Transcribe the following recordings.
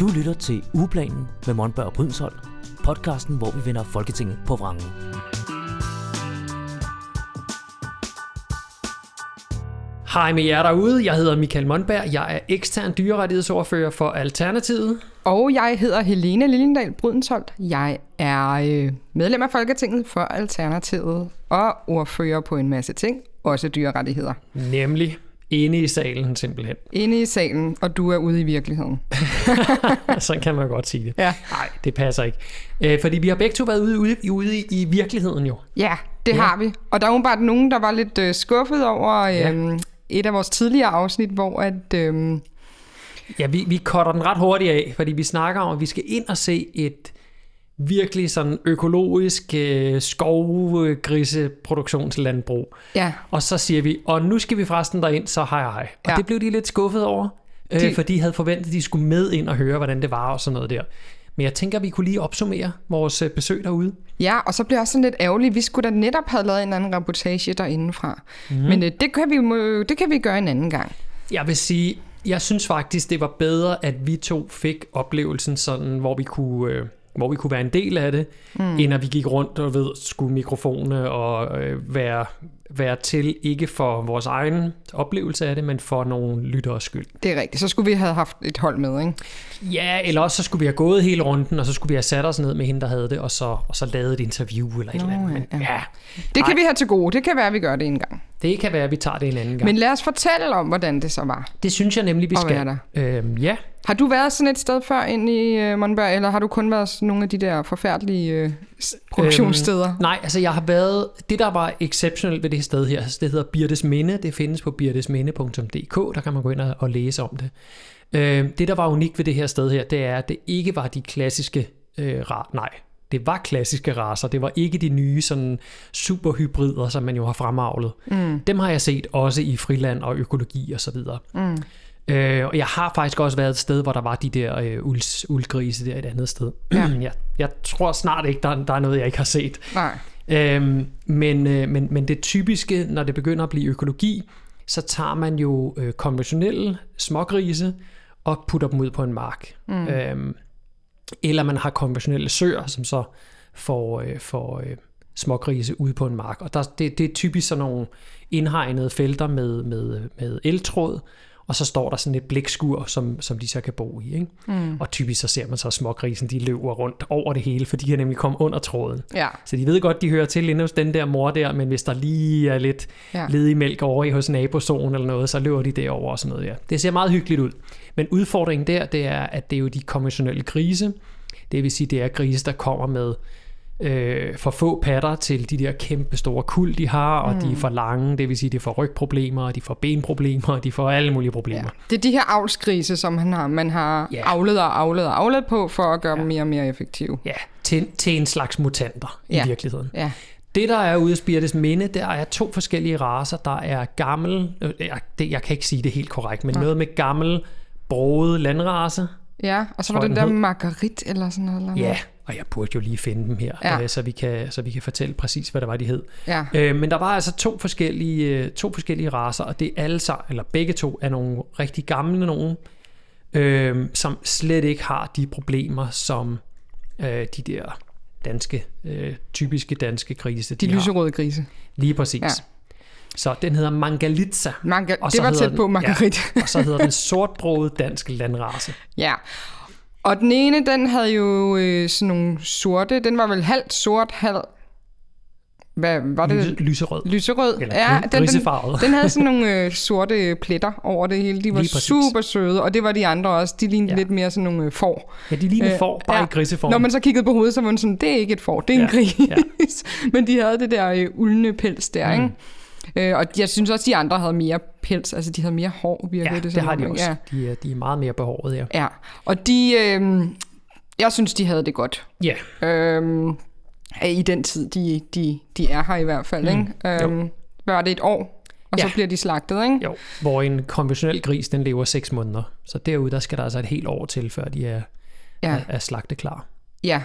Du lytter til Ugeplanen med Monberg og Brydensholt, podcasten, hvor vi vender Folketinget på vrangen. Hej med jer derude, jeg hedder Michael Monberg, jeg er ekstern dyrerettighedsordfører for Alternativet. Og jeg hedder Helene Lillendal Brydensholt. Jeg er øh, medlem af Folketinget for Alternativet og ordfører på en masse ting, også dyrerettigheder. Nemlig inde i salen simpelthen. Inde i salen, og du er ude i virkeligheden. Sådan kan man godt sige det. Ja. Nej, det passer ikke. Øh, fordi vi har begge to været ude, ude, ude i, i virkeligheden jo. Ja, det Ja. har vi. Og der er bare nogen, der var lidt øh, skuffet over Ja. øh, et af vores tidligere afsnit, hvor at... Øh, Ja, vi, vi cutter den ret hurtigt af, fordi vi snakker om, at vi skal ind og se et virkelig sådan økologisk øh, skovgriseproduktionslandbrug. ja, Og så siger vi, og nu skal vi forresten derind, så hej hej. Og Ja. det blev de lidt skuffet over, øh, De- for de havde forventet, at de skulle med ind og høre, hvordan det var og sådan noget der. Men jeg tænker, vi kunne lige opsummere vores øh, besøg derude. Ja, og så bliver også sådan lidt ærgerligt. Vi skulle da netop have lavet en anden reportage derindefra. Mm. Men øh, det, kan vi, det kan vi gøre en anden gang. Jeg vil sige, jeg synes faktisk, det var bedre, at vi to fik oplevelsen sådan, hvor vi kunne... Øh, hvor vi kunne være en del af det, mm. end at vi gik rundt og ved, skulle mikrofone og øh, være, være til, ikke for vores egen oplevelse af det, men for nogle lytteres skyld. Det er rigtigt. Så skulle vi have haft et hold med, ikke? Ja, eller også så skulle vi have gået hele runden, og så skulle vi have sat os ned med hende, der havde det, og så, og så lavet et interview eller et Nå, eller andet. Men, ja, ja. Det kan Ej. vi have til gode. Det kan være, at vi gør det en gang. det kan være, at vi tager det en anden gang. Men lad os fortælle om, hvordan det så var. det synes jeg nemlig, vi skal. være Øhm, ja, Har du været sådan et sted før ind i Monberg, eller har du kun været nogle af de der forfærdelige uh, produktionssteder? Øhm, nej, altså jeg har været... Det, der var exceptionelt ved det sted her, det hedder Birtes Minde. Det findes på birtesminde.dk. Der kan man gå ind og, og læse om det. Øh, det, der var unikt ved det her sted her, det er, at det ikke var de klassiske øh, ra- Nej, det var klassiske raser. Det var ikke de nye sådan superhybrider, som man jo har fremavlet. Mm. Dem har jeg set også i friland og økologi og så videre. Mm. Øh, og jeg har faktisk også været et sted, hvor der var de der øh, ulds, uldgrise der et andet sted. Ja. jeg, jeg tror snart ikke, der, der er noget, jeg ikke har set. Nej. Øhm, men, øh, men, men det typiske, når det begynder at blive økologi, så tager man jo øh, konventionelle smågrise og putter dem ud på en mark. Mm. Øhm, eller man har konventionelle søer, som så får, øh, får øh, smågrise ude på en mark. Og der, det, det er typisk sådan nogle indhegnede felter med, med, med eltråd, og så står der sådan et blækskur, som, som de så kan bo i. Ikke? Mm. Og typisk så ser man så smågrisen, de løber rundt over det hele, for de kan nemlig komme under tråden. Ja. Så de ved godt, de hører til inde hos den der mor der, men hvis der lige er lidt ja. Ja. ledig mælk over i hos nabozonen eller noget, så løber de derover og sådan noget der. Det ser meget hyggeligt ud. Men udfordringen der, det er, at det er jo de konventionelle grise. Det vil sige, det er grise, der kommer med øh, for få patter til de der kæmpe store kul, de har, og mm. de er for lange, det vil sige, de får rygproblemer, og de får benproblemer, og de får alle mulige problemer. ja. Det er de her avlsgrise, som han har, man har Ja. avlet og avlet og avlet på, for at gøre ja. dem mere og mere effektive. Ja, til, til en slags mutanter ja. Ja. i virkeligheden. Ja. Det, der er ude af Spirites Minde, der er to forskellige raser. Der er gammel, øh, jeg, det, jeg kan ikke sige det helt korrekt, men noget med gammel, broget landrace. Ja, og så var det jeg, der den hed. margarit eller sådan noget. Eller Ja, noget. Og jeg burde jo lige finde dem her, Ja. øh, så, vi kan, så vi kan fortælle præcis, hvad det var, de hed. Ja. Øh, men der var altså to forskellige, øh, to forskellige raser, og det er alle sammen, eller begge to er nogle rigtig gamle nogen, øh, som slet ikke har de problemer, som øh, de der danske, øh, typiske danske grise, De har. lyserøde grise. Lige præcis. Ja. Så den hedder Mangalitza. Marga- Og det så var tæt på margarit. Ja, og så hedder den sortbroget dansk landrace. Ja. Og den ene, den havde jo øh, sådan nogle sorte, den var vel halvt sort, halv... Hvad var det? Lyse, lyserød. Lyserød. Eller ja, den, den, den havde sådan nogle øh, sorte pletter over det hele. De var super søde, og det var de andre også. De lignede Ja. lidt mere sådan nogle øh, får. Ja, de ligner Øh, får, bare ja. i griseform. Når man så kiggede på hovedet, så var man sådan, det er ikke et får, det er en Ja, gris. ja. Men de havde det der øh, uldne pels der, Mm. ikke? Øh, og jeg synes også, de andre havde mere pels, altså de havde mere hår, virkede ja, det, det, har de også. Ja. De, er, de er meget mere behåret, ja. Ja, og de, øh, jeg synes, de havde det godt. Ja, Øhm, I den tid, de, de, de er her i hvert fald, Mm, ikke? Øhm, hvad var det, et år? Og Ja. så bliver de slagtet, ikke? jo. Hvor en konventionel gris, den lever 6 måneder. Så derude, der skal der altså et helt år til, før de er, Ja. er, er slagteklar. Ja,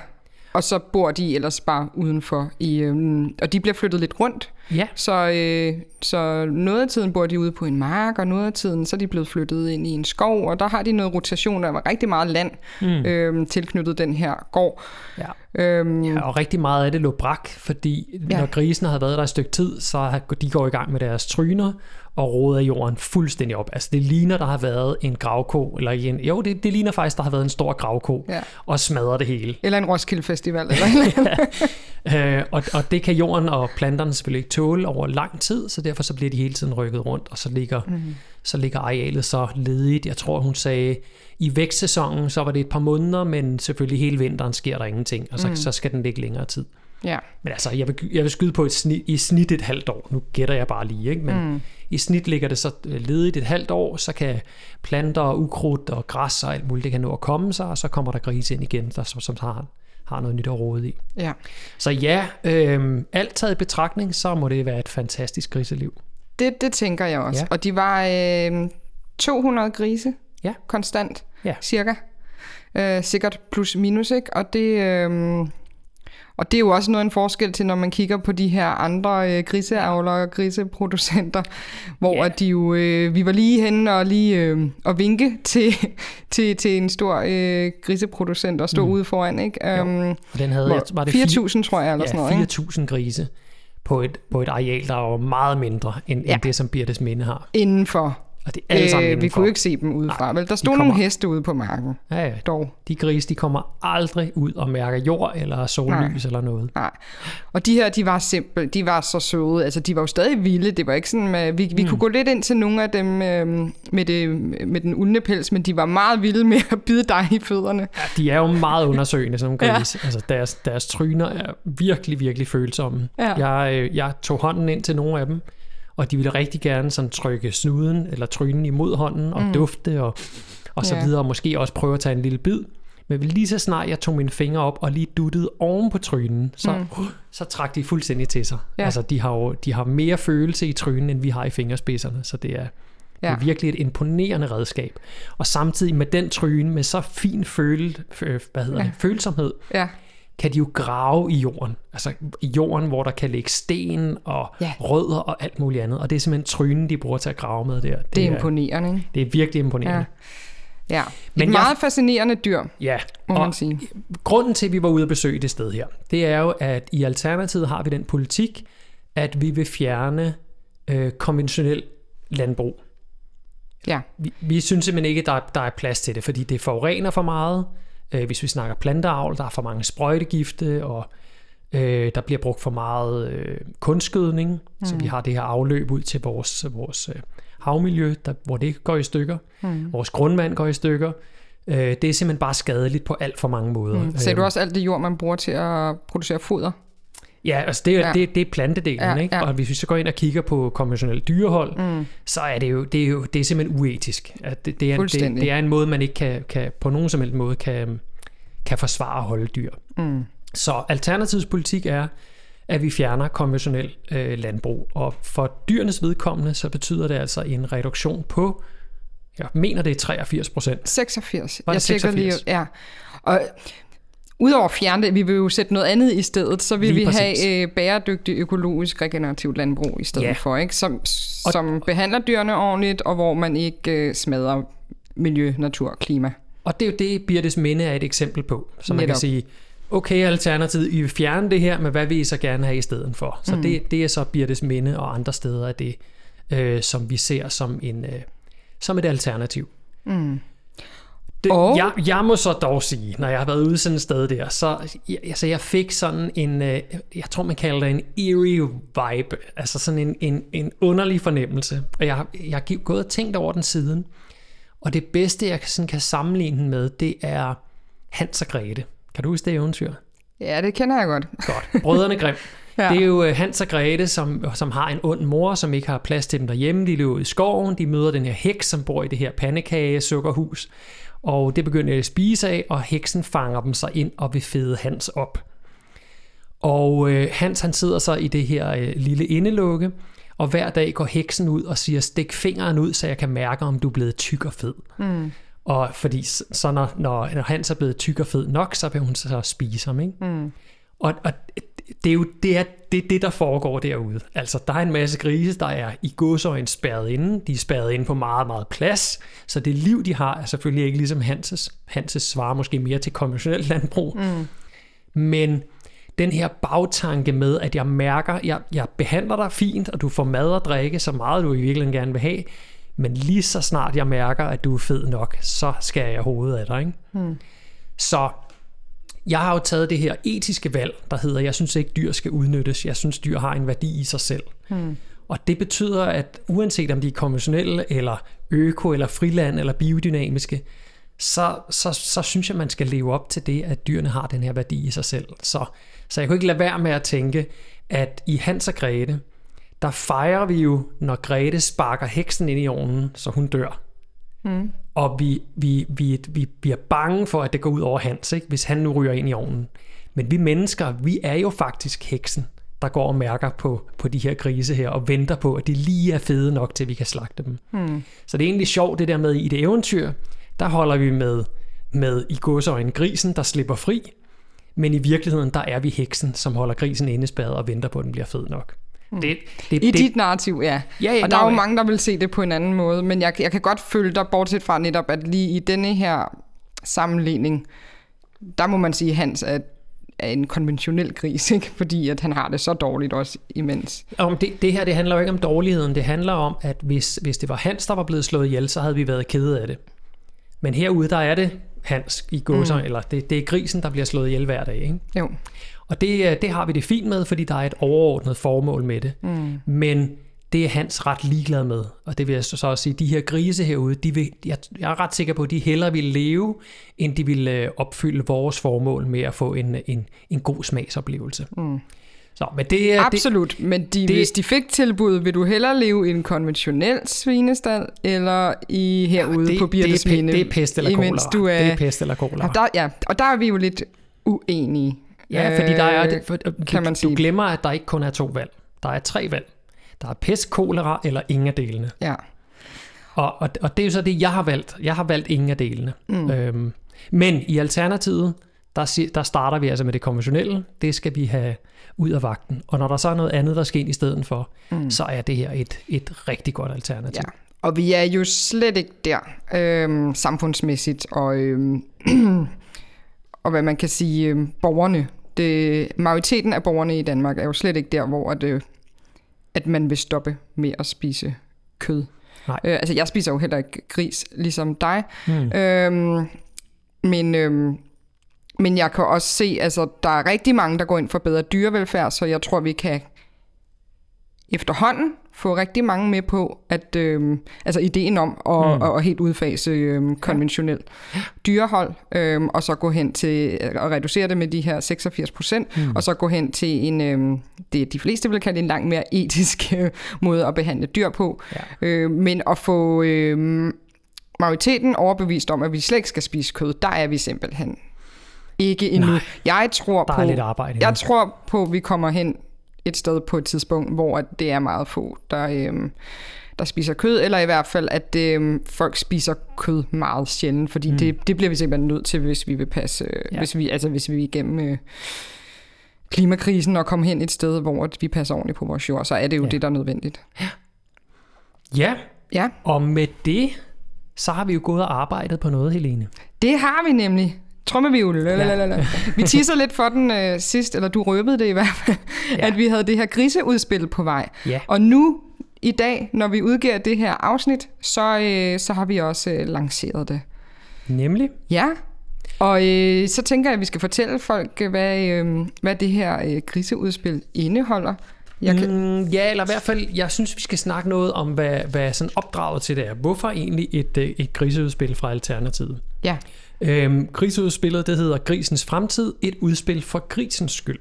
og så bor de ellers bare udenfor. I, øhm, og de bliver flyttet lidt rundt. Ja. Så, øh, så noget af tiden bor de ude på en mark, og noget af tiden så er de blevet flyttet ind i en skov, og der har de noget rotation, der var rigtig meget land mm. øh, tilknyttet den her gård. Ja. Øhm, Ja, og rigtig meget af det lå brak, fordi ja. Ja. når grisen har været der et stykke tid, så de går i gang med deres tryner og råder jorden fuldstændig op. Altså det ligner, der har været en gravko, eller en, jo, det, det ligner faktisk, der har været en stor gravko, Ja. og smadrer det hele. eller en Roskilde Festival, eller, eller Øh, og, og det kan jorden og planterne selvfølgelig ikke tåle over lang tid, så derfor så bliver de hele tiden rykket rundt, og så ligger, mm. så ligger arealet så ledigt. Jeg tror, hun sagde, i vækstsæsonen, så var det et par måneder, men selvfølgelig hele vinteren sker der ingenting, og så, mm. så skal den ligge længere tid. ja. Men altså, jeg vil, jeg vil skyde på et snit, i snit et halvt år. Nu gætter jeg bare lige, ikke? Men mm. i snit ligger det så øh, ledigt et halvt år, så kan planter og ukrudt og græs og alt muligt, det kan nå at komme sig, og så kommer der grise ind igen, der, som, som har, har noget nyt at rode i. ja. Så ja, øh, alt taget i betragtning, så må det være et fantastisk griseliv. Det, det tænker jeg også. Ja. Og de var øh, 200 grise Ja. konstant, Ja. cirka. Øh, sikkert plus minus, ikke? Og det, øh, og det er jo også noget en forskel til, når man kigger på de her andre øh, griseavlere og griseproducenter, hvor Ja. yeah. de jo, øh, vi var lige henne og lige øh, og vinke til, til, til en stor øh, griseproducent og stå mm. ude foran, ikke? Um, Og den havde, var det 4.000, tror jeg, eller sådan noget, ja, ikke? 4.000 grise på et, på et areal, der var meget mindre end, ja. Ja. end det, som Birtes Minde har. Indenfor. Og det er alle sammen Øh, vi kunne ikke se dem udefra, Nej, vel? Der de stod kommer- nogle heste ude på marken, Ja, ja. dog. De grise, de kommer aldrig ud og mærker jord eller sollys Nej. eller noget. Nej. Og de her, de var simpel, de var så søde. Altså, de var jo stadig vilde. Det var ikke sådan, at vi, vi mm. kunne gå lidt ind til nogle af dem øh, med, det, med den uldne pels, men de var meget vilde med at bide dig i fødderne. Ja, de er jo meget undersøgende, sådan nogle Ja. grise. Altså, deres, deres tryner er virkelig, virkelig følsomme. Ja. Jeg, øh, jeg tog hånden ind til nogle af dem, og de ville rigtig gerne sådan trykke snuden eller trynen imod hånden og mm. dufte og, og så Ja. videre, og måske også prøve at tage en lille bid. Men lige så snart jeg tog mine fingre op og lige duttede oven på trynen, så, mm. så trak de fuldstændig til sig. Ja. Altså, de har jo de har mere følelse i trynen, end vi har i fingerspidserne, så det er, ja. det er virkelig et imponerende redskab. Og samtidig med den tryne, med så fin føle, øh, hvad hedder Ja. det, følsomhed, Ja, kan de jo grave i jorden. Altså i jorden, hvor der kan ligge sten og Ja. rødder og alt muligt andet. Og det er simpelthen trynen, de bruger til at grave med der. Det, det er er, imponerende, ikke? det er virkelig imponerende. Ja. Ja. Men Men Et jeg- meget fascinerende dyr, Ja, må og man sige. grunden til, at vi var ude at besøge det sted her, det er jo, at i Alternativet har vi den politik, at vi vil fjerne øh, konventionel landbrug. Ja. Vi, vi synes simpelthen ikke, at der, er- der er plads til det, fordi det forurener for meget. Øh, hvis vi snakker planteavl, der er for mange sprøjtegifte, og øh, der bliver brugt for meget øh, kunstgødning, mm. så vi har det her afløb ud til vores, vores øh, havmiljø, der, hvor det går i stykker. Mm. Vores grundvand går i stykker. Øh, det er simpelthen bare skadeligt på alt for mange måder. Mm. Ser du også alt det jord, man bruger til at producere foder? Ja, altså det, er, ja. Det, det er plantedelen, Ja, ikke? ja. Og hvis vi så går ind og kigger på konventionelt dyrehold, mm. så er det jo, det er jo det er simpelthen uetisk. At det, det, er, det, det er en måde, man ikke kan, kan på nogen som helst måde kan, kan forsvare at holde dyr. Mm. Så alternativets politik er, at vi fjerner konventionel øh, landbrug. Og for dyrenes vedkommende, så betyder det altså en reduktion på, jeg mener det er 83 procent. 86. Var det jeg tjekker 86? Lige, ja. Og udover at fjerne det, vi vil jo sætte noget andet i stedet, så vil Lige vi præcis. have øh, bæredygtig økologisk regenerativt landbrug i stedet Ja. for, ikke? Som, som behandler dyrene ordentligt, og hvor man ikke øh, smadrer miljø, natur, klima. Og det er jo det, Birtes Minde er et eksempel på. Så man kan Netop. sige, okay, Alternativet, I vil fjerne det her, men hvad vil I så gerne have i stedet for? Så mm. det, det er så Birtes Minde og andre steder af det, øh, som vi ser som, en, øh, som et alternativ. Mm. Det, Og- jeg, jeg må så dog sige, når jeg har været ude sådan et sted der, så jeg, altså jeg fik sådan en, øh, jeg tror man kalder det en eerie vibe, altså sådan en, en, en underlig fornemmelse. Og jeg, jeg har gået og tænkt over den siden, og det bedste, jeg sådan kan sammenligne den med, det er Hans og Grete. Kan du huske det eventyr? Ja, det kender jeg godt. Godt. Brødrene Grimm. ja. Det er jo øh, Hans og Grete, som, som har en ond mor, som ikke har plads til dem derhjemme. De løber ud i skoven, de møder den her heks, som bor i det her pandekage sukkerhus. Og det begynder de at spise af, og heksen fanger dem så ind og vil fede Hans op. Og øh, Hans han sidder så i det her øh, lille indelukke, og hver dag går heksen ud og siger, stik fingeren ud, så jeg kan mærke, om du er blevet tyk og fed. Mm. Og fordi så når, når, når Hans er blevet tyk og fed nok, så vil hun så spise ham. Ikke? Mm. Og, og det er jo det, er, det, er det, der foregår derude. Altså, der er en masse grise, der er i godsøjen spærret inde. De er spærret inde på meget, meget plads. Så det liv, de har, er selvfølgelig ikke ligesom Hanses. Hanses svarer måske mere til konventionelt landbrug. Mm. Men den her bagtanke med, at jeg mærker, jeg, jeg behandler dig fint, og du får mad og drikke så meget, du i virkeligheden gerne vil have, men lige så snart jeg mærker, at du er fed nok, så skal jeg hovedet af dig. Ikke? Hmm. Så jeg har jo taget det her etiske valg, der hedder, jeg synes ikke, dyr skal udnyttes. Jeg synes, dyr har en værdi i sig selv. Hmm. Og det betyder, at uanset om de er konventionelle, eller øko, eller friland, eller biodynamiske, så, så, så synes jeg, man skal leve op til det, at dyrene har den her værdi i sig selv. Så, så jeg kunne ikke lade være med at tænke, at i Hans og Grete, der fejrer vi jo, når Grete sparker heksen ind i ovnen, så hun dør. Mm. Og vi, vi, vi, vi bliver bange for, at det går ud over Hans, ikke? hvis han nu ryger ind i ovnen. Men vi mennesker, vi er jo faktisk heksen, der går og mærker på, på de her grise her, og venter på, at de lige er fede nok, til vi kan slagte dem. Mm. Så det er egentlig sjovt, det der med i det eventyr, der holder vi med, med i godsøjne grisen, der slipper fri, men i virkeligheden, der er vi heksen, som holder grisen indespærret og venter på, at den bliver fed nok. Mm. Det, det, I det, dit narrativ, ja. ja, ja og der er jo mange, der vil se det på en anden måde, men jeg, jeg kan godt følge dig, bortset fra netop, at lige i denne her sammenligning, der må man sige, at Hans er, er en konventionel gris, ikke? fordi at han har det så dårligt også imens. Om det, det her det handler jo ikke om dårligheden, det handler om, at hvis, hvis det var Hans, der var blevet slået ihjel, så havde vi været kede af det. Men herude, der er det Hans i gåser, mm. eller det, det er grisen, der bliver slået ihjel hver dag. Ikke? Jo. Og det, øh, det har vi det fint med, fordi der er et overordnet formål med det. Mm. Men det er Hans ret ligeglad med. Og det vil jeg så også sige, de her grise herude, de vil, jeg, jeg er ret sikker på, at de hellere vil leve, end de vil øh, opfylde vores formål med at få en, en, en god smagsoplevelse. Mm. Så, men det, Absolut, det, men de, det, hvis de fik tilbud, vil du hellere leve i en konventionel svinestal, eller i herude ja, det, på Birtes det, det er pest eller kolera. Du er, det er pest eller kolera. Og der, ja, og der er vi jo lidt uenige. Ja, fordi der er, for, kan man sige. du glemmer, at der ikke kun er to valg. Der er tre valg. Der er pest, kolera eller ingen af delene. Ja. Og, og, og det er jo så det, jeg har valgt. Jeg har valgt ingen af delene. Mm. Øhm, men i alternativet, der, der starter vi altså med det konventionelle. Det skal vi have ud af vagten. Og når der så er noget andet, der skal ind i stedet for, mm. så er det her et, et rigtig godt alternativ. Ja. Og vi er jo slet ikke der øhm, samfundsmæssigt, og, øhm, og hvad man kan sige, øhm, borgerne, det, majoriteten af borgerne i Danmark er jo slet ikke der, hvor at, øh, at man vil stoppe med at spise kød. Nej. Øh, altså jeg spiser jo heller ikke gris, ligesom dig. Mm. Øhm, men øhm, men jeg kan også se, altså der er rigtig mange, der går ind for bedre dyrevelfærd, så jeg tror, vi kan efterhånden få rigtig mange med på, at øh, altså ideen om at, mm. at, at helt udfase øh, konventionel ja. dyrehold, øh, og så gå hen til at reducere det med de her 86 procent, mm. og så gå hen til en, øh, det de fleste vil kalde en langt mere etisk øh, måde at behandle dyr på, ja. øh, men at få øh, majoriteten overbevist om, at vi slet ikke skal spise kød, der er vi simpelthen ikke endnu. Nej, jeg tror der på, er lidt arbejde jeg tror på, at vi kommer hen et sted på et tidspunkt, hvor det er meget få, der, øhm, der spiser kød, eller i hvert fald, at øhm, folk spiser kød meget sjældent, fordi mm. det, det bliver vi simpelthen nødt til, hvis vi vil passe, øh, ja. hvis vi, altså hvis vi igennem øh, klimakrisen og komme hen et sted, hvor vi passer ordentligt på vores jord, så er det jo ja. det, der er nødvendigt. Ja. ja. Ja. Og med det, så har vi jo gået og arbejdet på noget, Helene. Det har vi nemlig. Trommevivl. Ja. Vi teaser lidt for den øh, sidst, eller du røbede det i hvert fald, ja. at vi havde det her griseudspil på vej. Ja. Og nu i dag, når vi udgiver det her afsnit, så, øh, så har vi også øh, lanceret det. Nemlig? Ja, og øh, så tænker jeg, at vi skal fortælle folk, øh, hvad, øh, hvad det her øh, griseudspil indeholder. Jeg kan... mm, ja, eller i hvert fald, jeg synes, vi skal snakke noget om, hvad, hvad sådan opdraget til det er. Hvorfor egentlig et, øh, et griseudspil fra Alternativet? Ja. Øhm, krigsudspillet, det hedder Grisens Fremtid, et udspil for grisens skyld.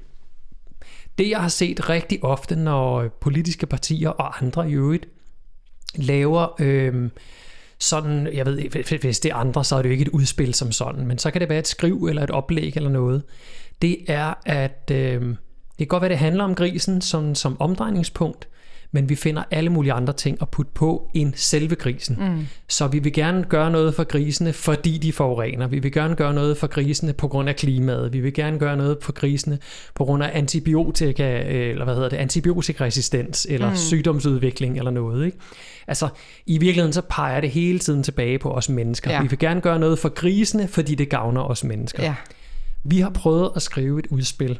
Det jeg har set rigtig ofte, når øh, politiske partier og andre i øvrigt laver øhm, sådan, jeg ved, hvis det er andre, så er det jo ikke et udspil som sådan, men så kan det være et skriv eller et oplæg eller noget. Det er, at øh, det kan godt være, det handler om grisen som, som omdrejningspunkt, men vi finder alle mulige andre ting at putte på end selve grisen. Mm. Så vi vil gerne gøre noget for grisene, fordi de forurener. Vi vil gerne gøre noget for grisene på grund af klimaet. Vi vil gerne gøre noget for grisene på grund af antibiotika, eller hvad hedder det, antibiotikaresistens, eller mm. sygdomsudvikling, eller noget. Ikke? Altså, i virkeligheden så peger det hele tiden tilbage på os mennesker. Ja. Vi vil gerne gøre noget for grisene, fordi det gavner os mennesker. Ja. Vi har prøvet at skrive et udspil,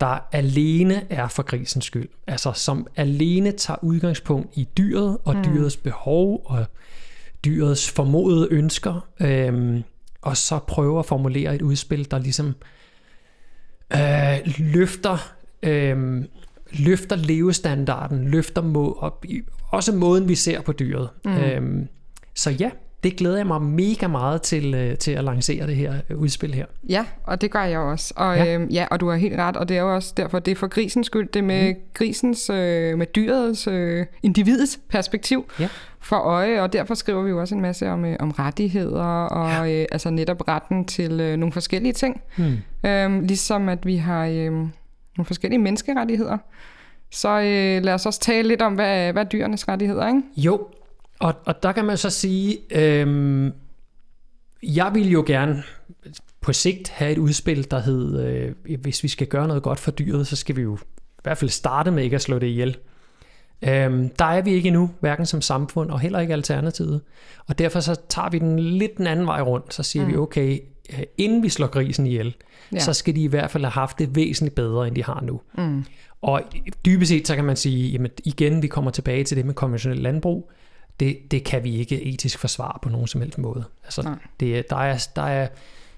der alene er for grisens skyld. Altså som alene tager udgangspunkt i dyret og mm. dyrets behov og dyrets formodede ønsker, øhm, og så prøver at formulere et udspil, der ligesom øh, løfter, øh, løfter levestandarden, løfter må, op, også måden, vi ser på dyret. Mm. Øhm, så ja, det glæder jeg mig mega meget til, øh, til at lancere det her øh, udspil her. Ja, og det gør jeg også. Og, ja. Øh, ja, og du har helt ret, og det er jo også derfor, det er for grisens skyld, det med mm. grisens, øh, med dyrets, øh, individets perspektiv ja. for øje, og derfor skriver vi jo også en masse om, øh, om rettigheder, og ja. øh, altså netop retten til øh, nogle forskellige ting. Mm. Øh, ligesom at vi har øh, nogle forskellige menneskerettigheder. Så øh, lad os også tale lidt om, hvad, hvad er dyrenes rettigheder, ikke? Jo, og, og der kan man så sige, øh, jeg vil jo gerne på sigt have et udspil, der hed, øh, hvis vi skal gøre noget godt for dyret, så skal vi jo i hvert fald starte med ikke at slå det ihjel. Øhm, der er vi ikke endnu, hverken som samfund og heller ikke alternativet. Og derfor så tager vi den lidt den anden vej rundt. Så siger mm. vi, okay, øh, inden vi slår grisen ihjel, ja. så skal de i hvert fald have haft det væsentligt bedre, end de har nu. Mm. Og dybest set så kan man sige, jamen igen, vi kommer tilbage til det med konventionel landbrug det, det kan vi ikke etisk forsvare på nogen som helst måde. Altså, det, der, er, der er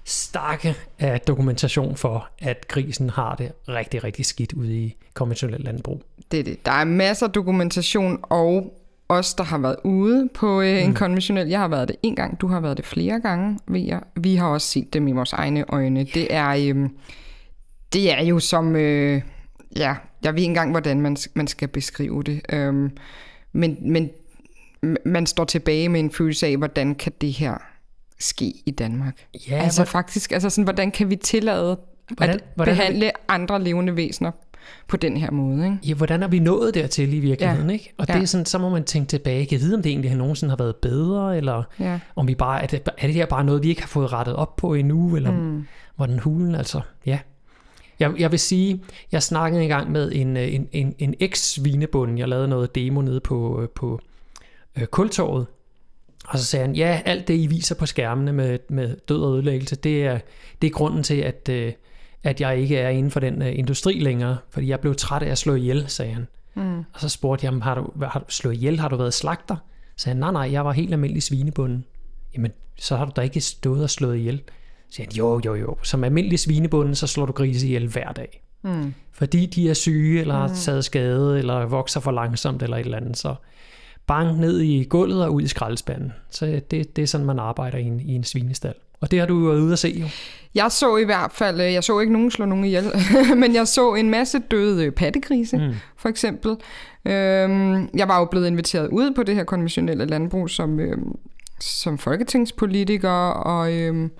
stakke af dokumentation for, at grisen har det rigtig, rigtig skidt ude i konventionelt landbrug. Det er det. Der er masser af dokumentation, og os, der har været ude på øh, en mm. konventionel, jeg har været det en gang, du har været det flere gange, ved jeg. Vi har også set dem i vores egne øjne. Det er, øh, det er jo som, øh, ja, jeg ved ikke engang, hvordan man, man skal beskrive det. Øh, men, men man står tilbage med en følelse af, hvordan kan det her ske i Danmark? Ja, altså hvordan, faktisk, altså sådan, hvordan kan vi tillade hvordan, at hvordan behandle vi... andre levende væsener på den her måde. Ikke? Ja, hvordan er vi nået dertil i virkeligheden? Ja. Ikke? Og ja. det er sådan, så må man tænke tilbage, kan vide, om det egentlig har nogensinde har været bedre, eller ja. om vi bare, er det, er det her bare noget, vi ikke har fået rettet op på endnu, eller mm. hvordan hulen, altså, ja. Jeg, jeg vil sige, jeg snakkede engang med en, en, en, en eks-svinebund, jeg lavede noget demo nede på, på øh, kultorvet. Og så sagde han, ja, alt det I viser på skærmene med, med død og ødelæggelse, det er, det er grunden til, at, øh, at jeg ikke er inden for den øh, industri længere, fordi jeg blev træt af at slå ihjel, sagde han. Mm. Og så spurgte jeg ham, har du, har du slået ihjel, har du været slagter? Så sagde han, nej, nej, jeg var helt almindelig svinebunden. Jamen, så har du da ikke stået og slået ihjel. Så sagde han, jo, jo, jo, som almindelig svinebunden, så slår du grise ihjel hver dag. Mm. Fordi de er syge, eller har mm. taget skade, eller vokser for langsomt, eller et eller andet, så bang ned i gulvet og ud i skraldespanden. Så det, det er sådan, man arbejder i en, i en svinestal. Og det har du været ude at se jo. Jeg så i hvert fald, øh, jeg så ikke nogen slå nogen ihjel, men jeg så en masse døde pattegrise, mm. for eksempel. Øhm, jeg var jo blevet inviteret ud på det her konventionelle landbrug som, øhm, som folketingspolitiker, og øhm,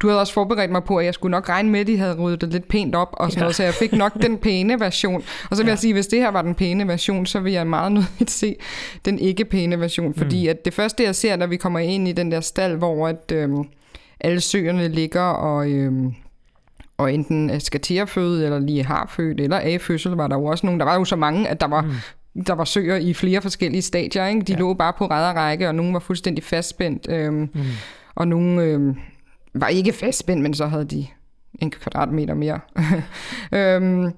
du havde også forberedt mig på, at jeg skulle nok regne med, at de havde ryddet det lidt pænt op, og sådan ja. noget, så jeg fik nok den pæne version. Og så vil ja. jeg sige, at hvis det her var den pæne version, så vil jeg meget nødigt se den ikke pæne version, fordi mm. at det første, jeg ser, når vi kommer ind i den der stald, hvor at, øhm, alle søerne ligger og... Øhm, og enten skal til at føde, eller lige har født, eller af fødsel, var der jo også nogen. Der var jo så mange, at der var mm. Der var søer i flere forskellige stadier. Ikke? De ja. lå bare på række, og nogle var fuldstændig fastspændt. Øhm, mm. Og nogle øhm, var ikke fastspændt, men så havde de en kvadratmeter mere. øhm,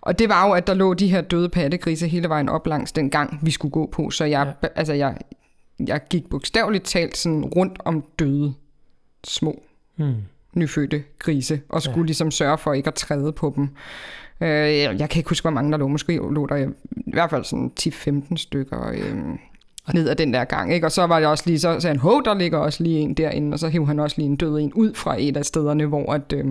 og det var jo, at der lå de her døde pattegrise hele vejen op langs den gang, vi skulle gå på. Så jeg, ja. altså jeg, jeg gik bogstaveligt talt sådan rundt om døde små hmm. Nyfødte grise, og skulle ja. ligesom sørge for ikke at træde på dem. Øh, jeg kan ikke huske, hvor mange der lå. Måske lå der i hvert fald sådan 10-15 stykker. Øh, ned ad den der gang. Ikke? Og så var det også lige, så sagde han, hov, der ligger også lige en derinde, og så hævde han også lige en død en ud fra et af stederne, hvor at, øh,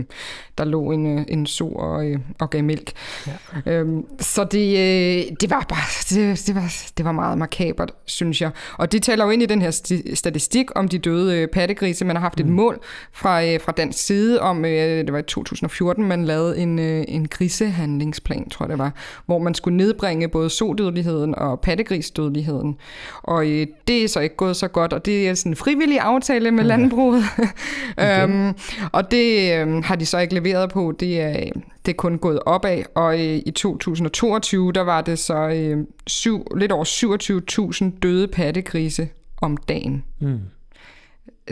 der lå en, øh, en so og, øh, og gav mælk. Ja. Øhm, så det, øh, det var bare, det, det, var, det var meget markabert, synes jeg. Og det taler jo ind i den her sti- statistik om de døde øh, pattegrise. Man har haft mm. et mål fra, øh, fra dansk side om, øh, det var i 2014, man lavede en, øh, en grisehandlingsplan, tror jeg det var, hvor man skulle nedbringe både sodødeligheden og pattegrisdødeligheden. Og øh, det er så ikke gået så godt, og det er sådan en frivillig aftale med landbruget. øhm, og det øh, har de så ikke leveret på. Det er, det er kun gået opad, og øh, i 2022, der var det så øh, syv, lidt over 27.000 døde pattegrise om dagen. Mm.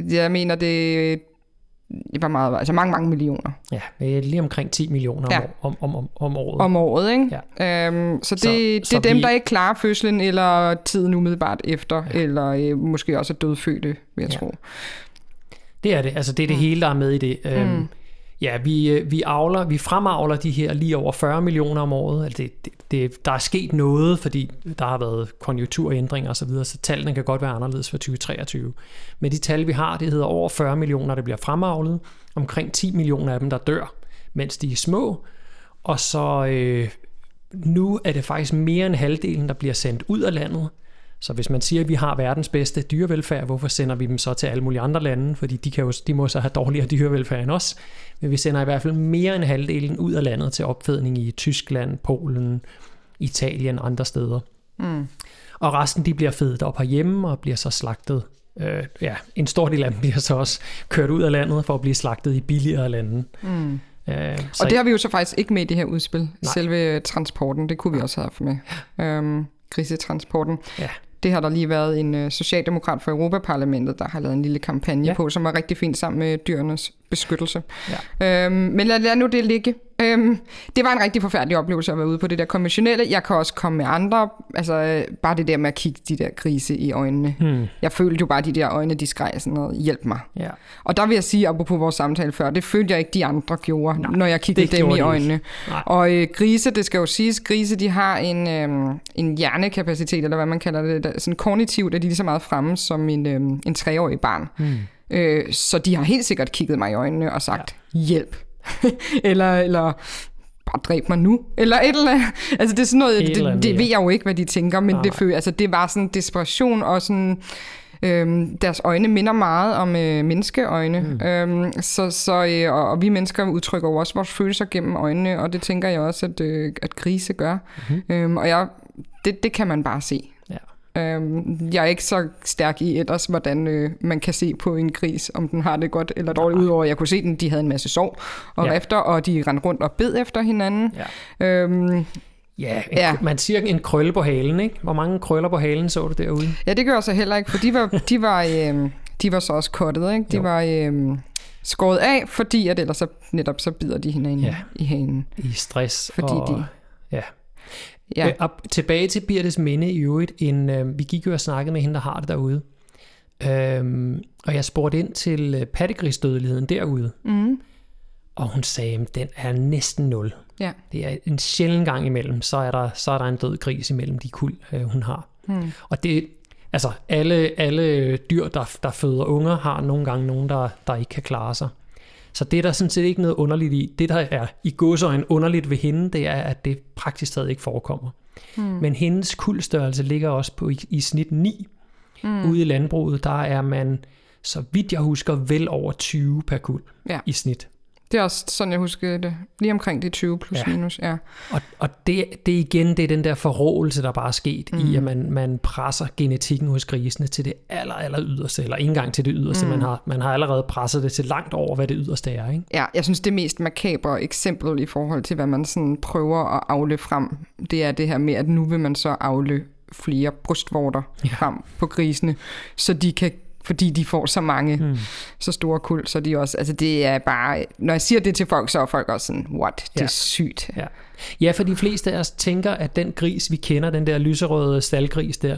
Jeg mener, det, det var meget, altså mange, mange millioner Ja, er lige omkring 10 millioner Ja. ja. om, om, om, om året. om året. Ikke? Ja. Øhm, så det, Så- det så er dem, vi- der ikke klarer fødslen, eller tiden umiddelbart efter, ja. eller øh, måske også er dødfødte, vil jeg Ja. tro. Det er det. Altså det er det mm. hele, der er med i det. Øhm, Ja, vi, øh, vi, avler, vi fremavler de her lige over 40 millioner om året. Altså det, det, det, der er sket noget, fordi der har været konjunkturændringer osv., så, så tallene kan godt være anderledes for 2023. Men de tal, vi har, det hedder over 40 millioner, der bliver fremavlet. Omkring 10 millioner af dem, der dør, mens de er små. Og så øh, nu er det faktisk mere end halvdelen, der bliver sendt ud af landet. Så hvis man siger, at vi har verdens bedste dyrevelfærd, hvorfor sender vi dem så til alle mulige andre lande? Fordi de, kan jo, de må så have dårligere dyrevelfærd end os. Men vi sender i hvert fald mere end halvdelen ud af landet til opfedning i Tyskland, Polen, Italien og andre steder. Mm. Og resten de bliver fedet op herhjemme og bliver så slagtet. Øh, ja, en stor del af dem bliver så også kørt ud af landet for at blive slagtet i billigere lande. Mm. Øh, så Og det har vi jo så faktisk ikke med i det her udspil. Nej. Selve transporten, det kunne vi også have haft med. Øhm, grisetransporten. Ja. Det har der lige været en øh, socialdemokrat fra Europaparlamentet, der har lavet en lille kampagne Ja. på, som var rigtig fint sammen med dyrenes beskyttelse. Ja. Øhm, men lad, lad nu det ligge. Øhm, det var en rigtig forfærdelig oplevelse at være ude på det der konventionelle. Jeg kan også komme med andre, altså øh, bare det der med at kigge de der grise i øjnene. Hmm, Jeg følte jo bare, at de der øjne, de skreg sådan noget, hjælp mig. ja. Og der vil jeg sige, apropos vores samtale før, det følte jeg ikke, de andre gjorde, Nej, når jeg kiggede dem i øjnene. Og øh, grise, det skal jo siges, grise de har en, øh, en hjernekapacitet, eller hvad man kalder det, der, sådan kognitivt er de lige så meget fremme som en, øh, en treårig barn. Hmm. Øh, så de har helt sikkert kigget mig i øjnene og sagt, ja. hjælp. eller, eller bare dræb mig nu, eller et eller andet. Altså det er sådan noget, det, det ja. ved jeg jo ikke, hvad de tænker, men Nej, det, føler, altså, det var sådan desperation og sådan... Øhm, deres øjne minder meget om øh, menneskeøjne, mm. øhm, så, så, øh, og, og vi mennesker udtrykker jo også vores følelser gennem øjnene, og det tænker jeg også, at, øh, at grise gør. Mm-hmm. Øhm, og jeg, det, det kan man bare se. Øhm, jeg er ikke så stærk i ellers, hvordan øh, man kan se på en gris, om den har det godt eller dårligt, udover at jeg kunne se den, de havde en masse sov og Ja. rifter, og de rendte rundt og bed efter hinanden. Ja. Øhm, Ja, en, Ja. man siger en krølle på halen, ikke? Hvor mange krøller på halen så du derude? ja, det gør jeg så heller ikke, for de var, de var, øh, de var så også kottet, ikke? De Jo. var øh, skåret af, fordi at ellers så, netop så bider de hinanden ja. i hanen. I stress Fordi og... de- Ja. Ja. Øh, op, tilbage til Birtes minde i øvrigt. En, øh, vi gik jo og snakkede med hende, der har det derude. Øhm, og jeg spurgte ind til øh, pattegrisdødeligheden derude. Mm. Og hun sagde, at den er næsten nul. Ja. Det er en sjælden gang imellem, så er der, så er der en død gris imellem de kuld, øh, hun har. Mm. Og det, altså alle, alle dyr, der, der føder unger, har nogle gange nogen, der, der ikke kan klare sig. Så det er der sådan set ikke noget underligt i. Det, der er i godsøjne underligt ved hende, det er, at det praktisk taget ikke forekommer. Mm. Men hendes kuldstørrelse ligger også på i, i snit 9. Mm. Ude i landbruget, der er man, så vidt jeg husker, vel over 20 per kuld Ja. i snit. Det er også sådan, jeg husker det. Lige omkring de 20 plus Ja. minus, ja. Og, og det, det igen, det er den der forrådelse, der bare er sket mm. i, at man, man presser genetikken hos grisene til det aller, aller yderste, eller ikke engang til det yderste, mm. man, har, man har allerede presset det til langt over, hvad det yderste er. Ikke? Ja, jeg synes, det mest makabre eksempel i forhold til, hvad man sådan prøver at afle frem, det er det her med, at nu vil man så afle flere brystvorter ja. frem på grisene, så de kan fordi de får så mange, Mm. så store kuld, så de også, altså det er bare, når jeg siger det til folk, så er folk også sådan, what, det Ja. er sygt. Ja. ja, for de fleste af os tænker, at den gris, vi kender, den der lyserøde staldgris der,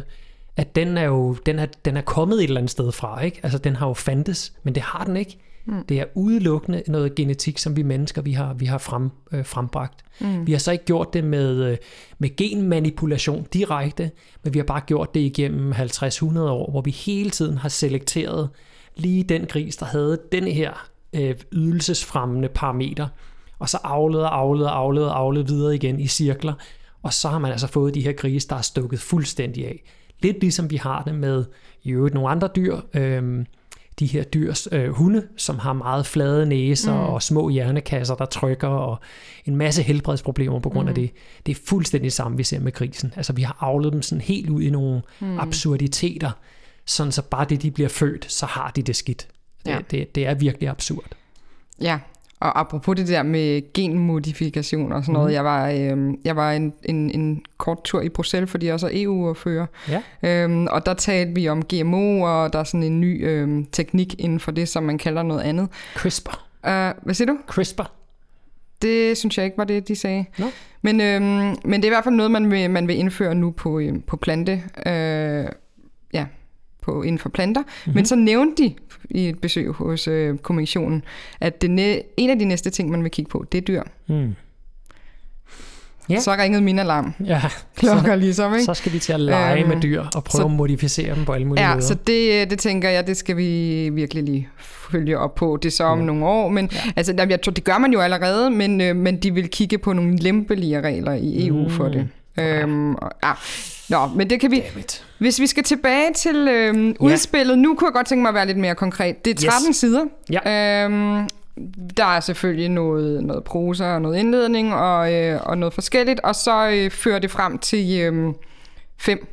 at den er jo den er, den er kommet et eller andet sted fra. Ikke? Altså, den har jo fandtes, men det har den ikke. Mm. Det er udelukkende noget genetik, som vi mennesker vi har, vi har frem, øh, frembragt. Mm. Vi har så ikke gjort det med, øh, med genmanipulation direkte, men vi har bare gjort det igennem 50-100 år, hvor vi hele tiden har selekteret lige den gris, der havde den her øh, ydelsesfremmende parameter, og så og avlet og avlet videre igen i cirkler, og så har man altså fået de her grise, der er stukket fuldstændig af. Lidt ligesom vi har det med i øvrigt nogle andre dyr, øh, de her dyrs øh, hunde, som har meget flade næser mm. og små hjernekasser, der trykker, og en masse helbredsproblemer på grund mm. af det. Det er fuldstændig samme, vi ser med grisen. Altså, vi har avlet dem sådan helt ud i nogle mm. absurditeter, sådan så bare det, de bliver født, så har de det skidt. Det, ja. det, det er virkelig absurd. Ja, og apropos det der med genmodifikation og sådan noget, mm. jeg var, øh, jeg var en, en, en kort tur i Bruxelles, fordi jeg også er EU-fører. Ja. Øhm, og der talte vi om GMO, og der er sådan en ny øh, teknik inden for det, som man kalder noget andet. CRISPR. Uh, hvad siger du? CRISPR. Det synes jeg ikke var det, de sagde. No. Men, øhm, men det er i hvert fald noget, man vil, man vil indføre nu på, øh, på plante. Øh, ja, på, inden for planter. Mm-hmm. Men så nævnte de i et besøg hos øh, kommissionen, at det næ- en af de næste ting, man vil kigge på, det er dyr. Mm. Ja. Så ringede min alarm. Ja, Klokker så, ligesom, ikke? Så skal vi til at lege øhm, med dyr og prøve så, at modificere dem på alle mulige ja, måder. så det, det tænker jeg, det skal vi virkelig lige følge op på. Det er så om ja. nogle år, men ja. altså, jeg tror, det gør man jo allerede, men, øh, men de vil kigge på nogle lempelige regler i EU mm. for det. Øhm, ja. Nå, men det kan vi... Dammit. Hvis vi skal tilbage til øhm, udspillet, ja. nu kunne jeg godt tænke mig at være lidt mere konkret. Det er 13 yes. sider. Ja. Øhm, der er selvfølgelig noget, noget prosa og noget indledning og, øh, og noget forskelligt, og så øh, fører det frem til øh, fem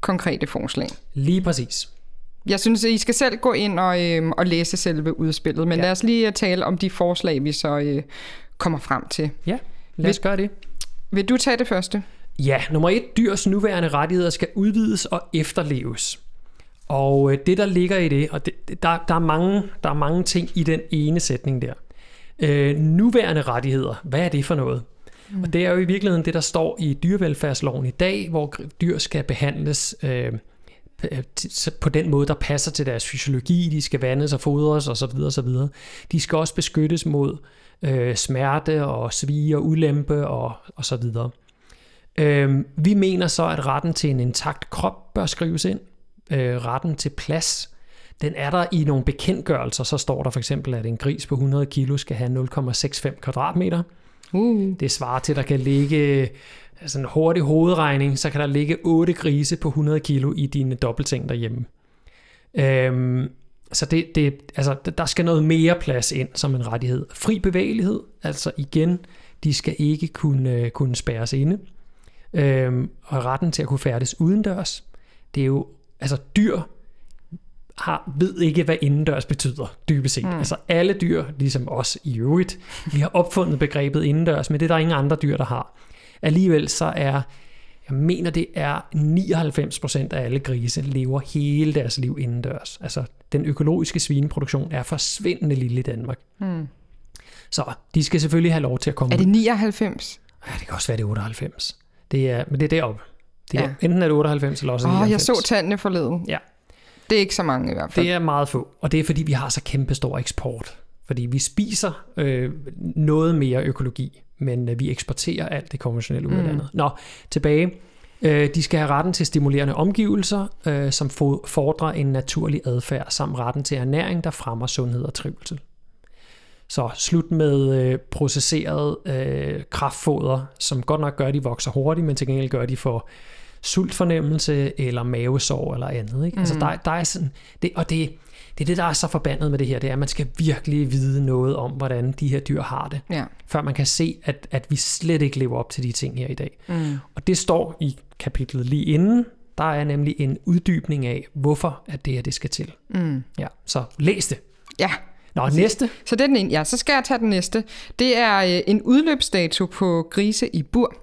konkrete forslag. Lige præcis. Jeg synes, at I skal selv gå ind og, øh, og læse selve udspillet, men ja. lad os lige tale om de forslag, vi så øh, kommer frem til. Ja, lad os gøre det. Vil du tage det første? Ja, nummer et, dyrs nuværende rettigheder skal udvides og efterleves. Og øh, det, der ligger i det, og det, der, der, er mange, der er mange ting i den ene sætning der. Øh, nuværende rettigheder, hvad er det for noget? Mm. Og det er jo i virkeligheden det, der står i dyrevelfærdsloven i dag, hvor dyr skal behandles øh, på den måde, der passer til deres fysiologi. De skal vandes og fodres osv. osv. De skal også beskyttes mod øh, smerte og svige og ulempe og, og så videre. Øh, vi mener så, at retten til en intakt krop bør skrives ind. Øh, retten til plads, den er der i nogle bekendtgørelser. Så står der for eksempel, at en gris på 100 kilo skal have 0,65 kvadratmeter. Uh. Det svarer til, at der kan ligge altså en hurtig hovedregning, så kan der ligge 8 grise på 100 kilo i dine dobbeltseng derhjemme. Øhm, så det, det, altså, der skal noget mere plads ind som en rettighed. Fri bevægelighed, altså igen, de skal ikke kunne, kunne spærres inde. Øhm, og retten til at kunne færdes udendørs. Det er jo, altså dyr har, ved ikke, hvad indendørs betyder, dybest set. Mm. Altså alle dyr, ligesom os i øvrigt, vi har opfundet begrebet indendørs, men det er der ingen andre dyr, der har. Alligevel så er, jeg mener det er 99% af alle grise lever hele deres liv indendørs. Altså den økologiske svineproduktion er forsvindende lille i Danmark. Mm. Så de skal selvfølgelig have lov til at komme Er det 99? Ja, det kan også være det 98. Det er, men det er deroppe. Det er, ja. Enten er det 98 eller også oh, 99. jeg så tallene forleden. Ja. Det er ikke så mange i hvert fald. Det er meget få, og det er fordi, vi har så kæmpe stor eksport. Fordi vi spiser øh, noget mere økologi, men øh, vi eksporterer alt det konventionelle ud af mm. landet. Nå, tilbage. Øh, de skal have retten til stimulerende omgivelser, øh, som fordrer en naturlig adfærd, samt retten til ernæring, der fremmer sundhed og trivsel. Så slut med øh, processeret øh, kraftfoder, som godt nok gør, at de vokser hurtigt, men til gengæld gør, at de får sultfornemmelse eller mavesår eller andet. Ikke? Mm. Altså der, der er sådan, det, og det, det er det, der er så forbandet med det her, det er, at man skal virkelig vide noget om, hvordan de her dyr har det, ja. før man kan se, at, at vi slet ikke lever op til de ting her i dag. Mm. Og det står i kapitlet lige inden, der er nemlig en uddybning af, hvorfor at det her det skal til. Mm. Ja, så læs det. Ja, Nå, næste. Så det er den ene. Ja, så skal jeg tage den næste. Det er øh, en udløbsdato på grise i bur.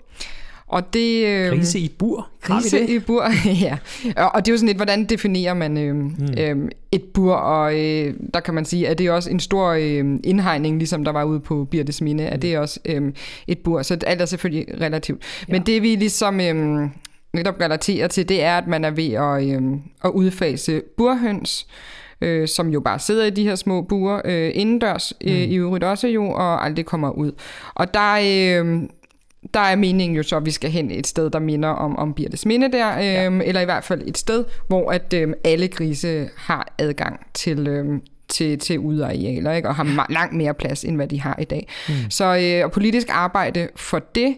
Og det, øh, grise i bur? Grise i bur, ja. Og det er jo sådan lidt, hvordan definerer man øh, mm. øh, et bur, og øh, der kan man sige, at det er også en stor øh, indhegning, ligesom der var ude på Birtes Mine, mm. at det er også øh, et bur, så alt er selvfølgelig relativt. Ja. Men det vi ligesom øh, netop relaterer til, det er, at man er ved at, øh, at udfase burhøns, øh, som jo bare sidder i de her små buer øh, indendørs, øh, i øvrigt også jo, og aldrig kommer ud. Og der, øh, der er meningen jo så, at vi skal hen et sted, der minder om, om Birtes Minde der, øh, ja. eller i hvert fald et sted, hvor at øh, alle grise har adgang til... Øh, til, til udearealer, ikke? og har ma- langt mere plads, end hvad de har i dag. Mm. Så øh, og politisk arbejde for det,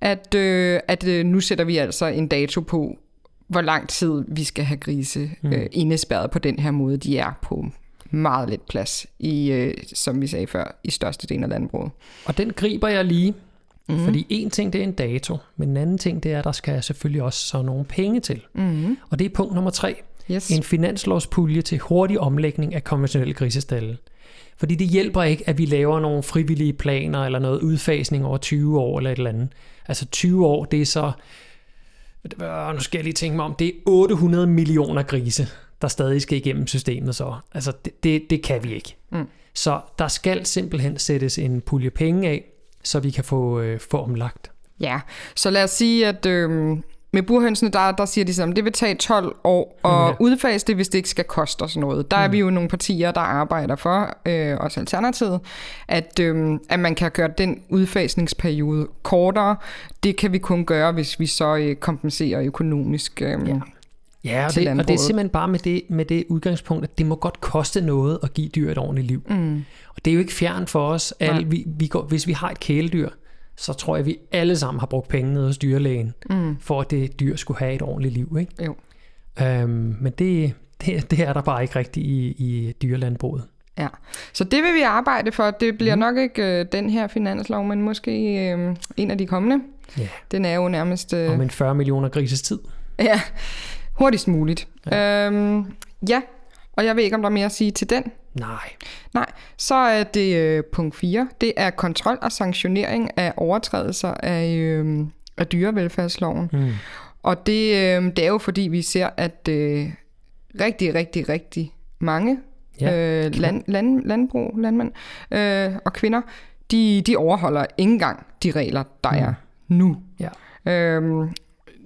at, øh, at øh, nu sætter vi altså en dato på, hvor lang tid vi skal have grise mm. øh, indespærret på den her måde. De er på meget lidt plads, i, øh, som vi sagde før, i største del af landbruget. Og den griber jeg lige, mm. fordi en ting det er en dato, men en anden ting det er, at der skal selvfølgelig også så nogle penge til. Mm. Og det er punkt nummer tre. Yes. En finanslovspulje til hurtig omlægning af konventionelle grisestalle. Fordi det hjælper ikke, at vi laver nogle frivillige planer eller noget udfasning over 20 år eller et eller andet. Altså 20 år, det er så... Nu skal jeg lige tænke mig om, det er 800 millioner grise, der stadig skal igennem systemet så. Altså det, det, det kan vi ikke. Mm. Så der skal simpelthen sættes en pulje penge af, så vi kan få, øh, få omlagt. Ja, så lad os sige, at øh, med burhønsene, der, der siger de at det vil tage 12 år at ja. udfase det, hvis det ikke skal koste os noget. Der mm. er vi jo nogle partier, der arbejder for, øh, også Alternativet, at, øh, at man kan gøre den udfasningsperiode kortere. Det kan vi kun gøre, hvis vi så øh, kompenserer økonomisk. Øh, ja. Ja, og det, og det er simpelthen bare med det, med det udgangspunkt, at det må godt koste noget at give dyr et ordentligt liv. Mm. Og det er jo ikke fjern for os. Alle, vi, vi går, hvis vi har et kæledyr, så tror jeg, vi alle sammen har brugt penge nede hos dyrlægen, mm. for at det dyr skulle have et ordentligt liv. Ikke? Jo. Øhm, men det, det, det er der bare ikke rigtigt i, i dyrlandbruget. Ja, så det vil vi arbejde for. Det bliver mm. nok ikke øh, den her finanslov, men måske øh, en af de kommende. Ja. Den er jo nærmest... Øh, Om en 40 millioner grises tid. Ja, hurtigst muligt. Ja. Øhm, ja, og jeg ved ikke, om der er mere at sige til den. Nej. Nej, så er det øh, punkt 4. Det er kontrol og sanktionering af overtrædelser af, øh, af dyrevelfærdsloven. Mm. Og det, øh, det er jo fordi, vi ser, at øh, rigtig, rigtig, rigtig mange ja, øh, land, land, landbrug, landmænd øh, og kvinder, de, de overholder ikke engang de regler, der mm. er nu. Ja. Øhm,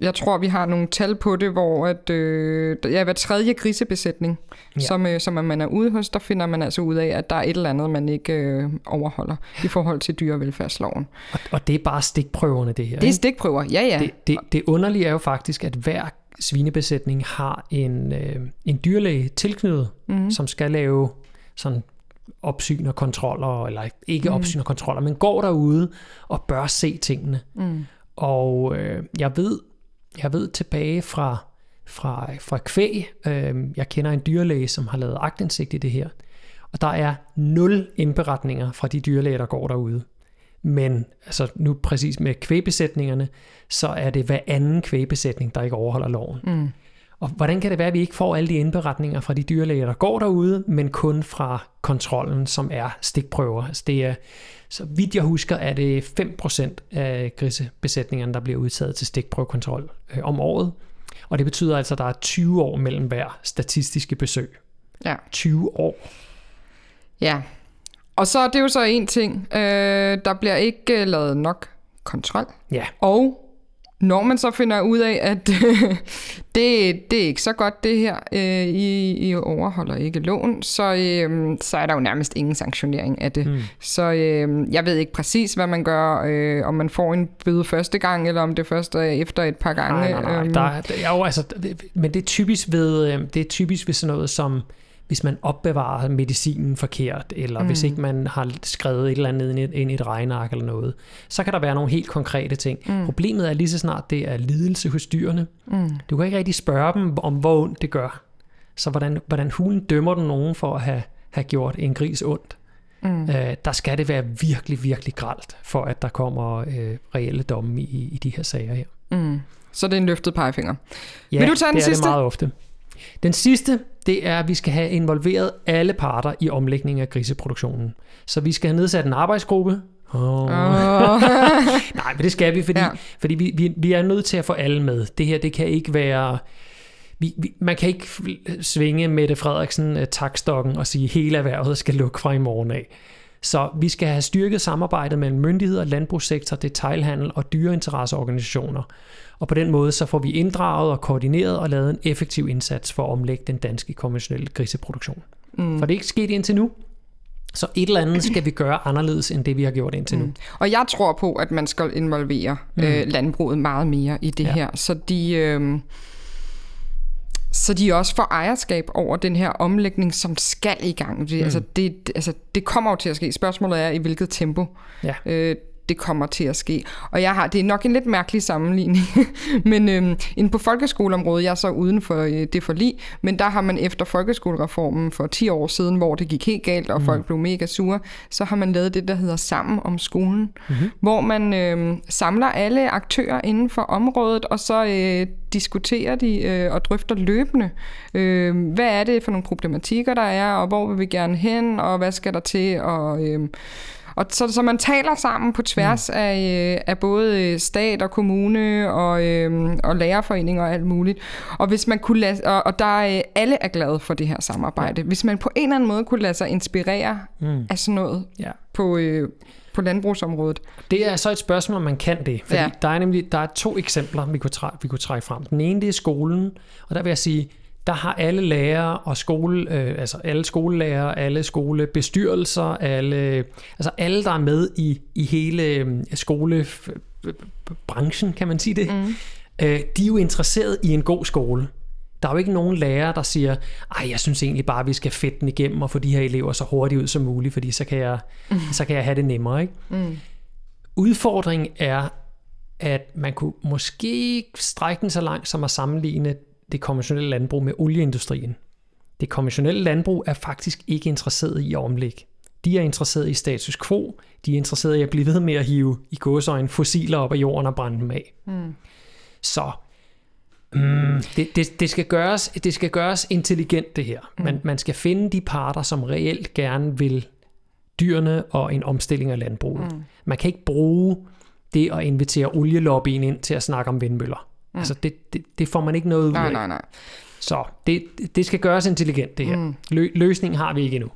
jeg tror, vi har nogle tal på det, hvor at, øh, ja, hver tredje grisebesætning, ja. som, øh, som man er ude hos, der finder man altså ud af, at der er et eller andet, man ikke øh, overholder i forhold til dyrevelfærdsloven. Og, og det er bare stikprøverne, det her? Det er stikprøver, ja ja. Det, det, det underlige er jo faktisk, at hver svinebesætning har en, øh, en dyrlæge tilknyttet, mm. som skal lave sådan opsyn og kontroller, eller ikke mm. opsyn og kontroller, men går derude og bør se tingene. Mm. Og øh, jeg ved, jeg ved tilbage fra, fra, fra kvæg, øh, jeg kender en dyrlæge, som har lavet agtindsigt i det her, og der er nul indberetninger fra de dyrlæger, der går derude. Men altså nu præcis med kvægbesætningerne, så er det hver anden kvægbesætning, der ikke overholder loven. Mm. Og hvordan kan det være, at vi ikke får alle de indberetninger fra de dyrlæger, der går derude, men kun fra kontrollen, som er stikprøver? Altså det er, så vidt jeg husker, er det 5% af grisebesætningerne, der bliver udtaget til stikprøvekontrol øh, om året. Og det betyder altså, at der er 20 år mellem hver statistiske besøg. Ja. 20 år. Ja. Og så er det jo så en ting. Øh, der bliver ikke lavet nok kontrol. Ja. Og når man så finder ud af, at det, det er ikke så godt det her, øh, I, I overholder ikke lån, så, øh, så er der jo nærmest ingen sanktionering af det. Mm. Så øh, jeg ved ikke præcis, hvad man gør, øh, om man får en bøde første gang, eller om det først er efter et par gange. Nej, nej, nej. Øh, der, der, jo, altså, men det er typisk ved, øh, det er typisk ved sådan noget som hvis man opbevarer medicinen forkert, eller mm. hvis ikke man har skrevet et eller andet ind i, ind i et regneark eller noget, så kan der være nogle helt konkrete ting. Mm. Problemet er lige så snart det er lidelse hos dyrene. Mm. Du kan ikke rigtig spørge dem om, hvor ondt det gør. Så hvordan, hvordan hulen dømmer du nogen for at have, have gjort en gris ondt? Mm. Øh, der skal det være virkelig, virkelig gralt, for at der kommer øh, reelle domme i, i de her sager her. Mm. Så det er en løftet pegefinger. Ja, Vil du tage den det er sidste? det meget ofte. Den sidste, det er, at vi skal have involveret alle parter i omlægning af griseproduktionen. Så vi skal have nedsat en arbejdsgruppe. Oh. Oh. Nej, men det skal vi, fordi, ja. fordi vi, vi, vi er nødt til at få alle med. Det her, det kan ikke være... Vi, vi, man kan ikke svinge Mette Frederiksen uh, takstokken og sige, at hele erhvervet skal lukke fra i morgen af. Så vi skal have styrket samarbejdet mellem myndigheder, landbrugssektor, detailhandel og dyreinteresseorganisationer. Og på den måde så får vi inddraget og koordineret og lavet en effektiv indsats for at omlægge den danske konventionelle griseproduktion. Mm. For det er ikke sket indtil nu. Så et eller andet skal vi gøre anderledes end det, vi har gjort indtil nu. Mm. Og jeg tror på, at man skal involvere mm. øh, landbruget meget mere i det ja. her, så de... Øh, så de også får ejerskab over den her omlægning, som skal i gang. Det, mm. altså, det, altså, det kommer jo til at ske. Spørgsmålet er, i hvilket tempo. Ja. Øh, det kommer til at ske. Og jeg har, det er nok en lidt mærkelig sammenligning, men øhm, inden på folkeskoleområdet, jeg er så uden for øh, det forlig, men der har man efter folkeskolereformen for 10 år siden, hvor det gik helt galt, og mm. folk blev mega sure, så har man lavet det, der hedder Sammen om skolen, mm-hmm. hvor man øhm, samler alle aktører inden for området, og så øh, diskuterer de øh, og drøfter løbende, øh, hvad er det for nogle problematikker, der er, og hvor vil vi gerne hen, og hvad skal der til, og... Øh, og så, så man taler sammen på tværs mm. af, øh, af både stat og kommune og, øh, og lærerforeninger og alt muligt. Og hvis man kunne lade, og, og der er alle er glade for det her samarbejde. Hvis man på en eller anden måde kunne lade sig inspirere mm. af sådan noget ja. på, øh, på landbrugsområdet. Det er så et spørgsmål, om man kan det. Fordi ja. der er nemlig der er to eksempler, vi kunne, træ, vi kunne trække frem. Den ene, det er skolen, og der vil jeg sige, der har alle lærere og skole, øh, altså alle skolelærer, alle skolebestyrelser, alle, altså alle, der er med i, i hele øh, skolebranchen, kan man sige det, mm. øh, de er jo interesseret i en god skole. Der er jo ikke nogen lærer, der siger, ej, jeg synes egentlig bare, vi skal fedte den igennem og få de her elever så hurtigt ud som muligt, fordi så kan jeg, mm. så kan jeg have det nemmere. Ikke? Mm. Udfordringen er, at man kunne måske strække den så langt som at sammenligne det konventionelle landbrug med olieindustrien. Det konventionelle landbrug er faktisk ikke interesseret i at omlægge. De er interesseret i status quo. De er interesseret i at blive ved med at hive i godsøjne fossiler op af jorden og brænde dem af. Mm. Så mm, det, det, det, skal gøres, det skal gøres intelligent det her. Mm. Man, man skal finde de parter, som reelt gerne vil dyrene og en omstilling af landbruget. Mm. Man kan ikke bruge det at invitere olielobbyen ind til at snakke om vindmøller. Mm. Altså det, det, det får man ikke noget ud af. Nej, nej, nej. Så det, det skal gøres intelligent det her. Mm. Lø, løsningen har vi ikke endnu.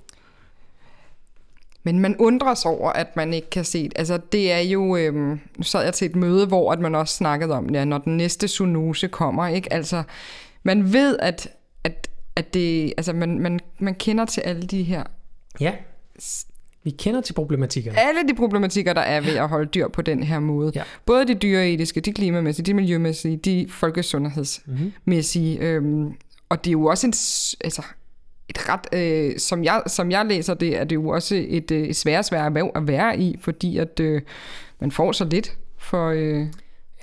Men man undres over, at man ikke kan se det. Altså det er jo, øhm, nu sad jeg til et møde, hvor at man også snakkede om, ja, når den næste zoonose kommer, ikke? Altså, man ved, at, at, at det, altså man, man, man kender til alle de her ja. Vi kender til problematikkerne. Alle de problematikker, der er ved at holde dyr på den her måde. Ja. Både de dyreetiske, de klimamæssige, de miljømæssige, de folkesundhedsmæssige. Mm-hmm. Øhm, og det er jo også en, altså, et ret, øh, som, jeg, som jeg læser det, er det jo også et, øh, et svært svært erhverv at være i, fordi at øh, man får så lidt for... Øh,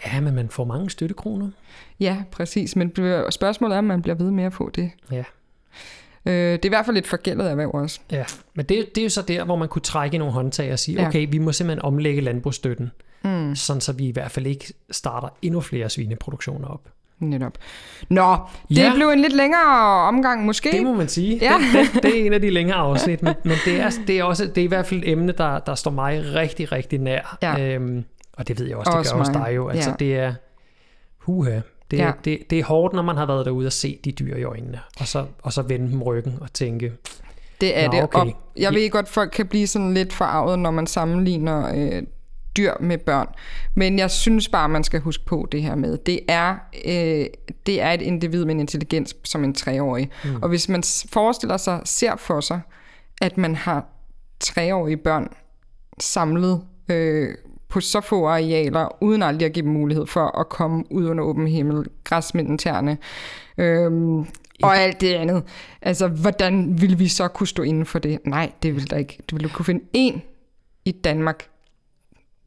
ja, men man får mange støttekroner. Ja, præcis. Men spørgsmålet er, om man bliver ved med at få det. Ja. Øh, det er i hvert fald et forgældet erhverv også. Ja, men det, det er jo så der, hvor man kunne trække nogle håndtag og sige, ja. okay, vi må simpelthen omlægge landbrugsstøtten, mm. sådan så vi i hvert fald ikke starter endnu flere svineproduktioner op. Netop. Nå, det ja. blev en lidt længere omgang måske. Det må man sige. Ja. Det, det, det er en af de længere afsnit, men, men det, er, det, er også, det er i hvert fald et emne, der, der står mig rigtig, rigtig nær. Ja. Øhm, og det ved jeg også, det også gør også dig jo. Altså, ja. det er, huha, det, ja. det, det er hårdt, når man har været derude og set de dyr i øjnene, og så, og så vende dem ryggen og tænke, det er det. Okay. Og jeg ved godt, at folk kan blive sådan lidt forarvet, når man sammenligner øh, dyr med børn. Men jeg synes bare, man skal huske på det her med, det er, øh, det er et individ med en intelligens som en treårig. Mm. Og hvis man forestiller sig, ser for sig, at man har treårige børn samlet øh, på så få arealer, uden aldrig at give dem mulighed for at komme ud under åben himmel, græsmænden terne, øhm, og alt det andet. Altså, hvordan vil vi så kunne stå inden for det? Nej, det vil der ikke. Du vil kunne finde en i Danmark,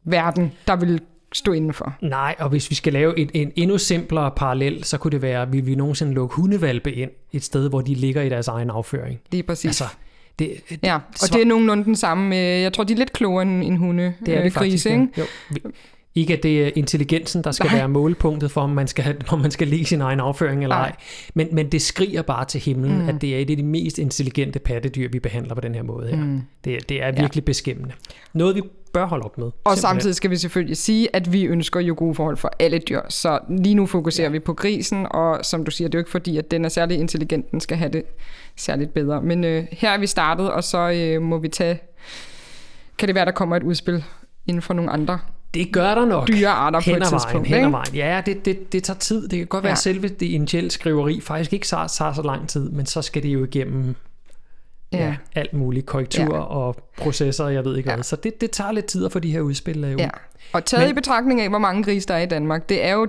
verden, der vil stå indenfor. Nej, og hvis vi skal lave et, en endnu simplere parallel, så kunne det være, vil vi nogensinde lukke hundevalpe ind et sted, hvor de ligger i deres egen afføring? Det er præcis. Altså, det, det, ja, og det er nogenlunde den samme. Jeg tror, de er lidt klogere end en hunde. Det er det faktisk, ikke? Ja. Jo. Ikke at det er intelligensen, der skal Nej. være målpunktet for, om man skal, om man skal lide sin egen afføring eller ej. Men, men det skriger bare til himlen, mm. at det er et af de mest intelligente pattedyr, vi behandler på den her måde her. Mm. Det, det er virkelig ja. beskæmmende. Noget, vi bør holde op med. Og simpelthen. samtidig skal vi selvfølgelig sige, at vi ønsker jo gode forhold for alle dyr. Så lige nu fokuserer ja. vi på grisen, og som du siger, det er jo ikke fordi, at den er særlig intelligent, den skal have det særligt bedre. Men øh, her er vi startet, og så øh, må vi tage kan det være, der kommer et udspil inden for nogle andre Det gør der nok. dyrearter på hen et tidspunkt. hen vejen. Ja, det, det, det tager tid. Det kan godt være, Ja. at selve det initielle skriveri faktisk ikke tager, tager så lang tid, men så skal det jo igennem ja. Alt muligt korrektur ja. og processer, jeg ved ikke Ja. hvad. Så det, det tager lidt tid at få de her udspil lavet. Ja. Og taget Men- i betragtning af, hvor mange grise der er i Danmark, det er jo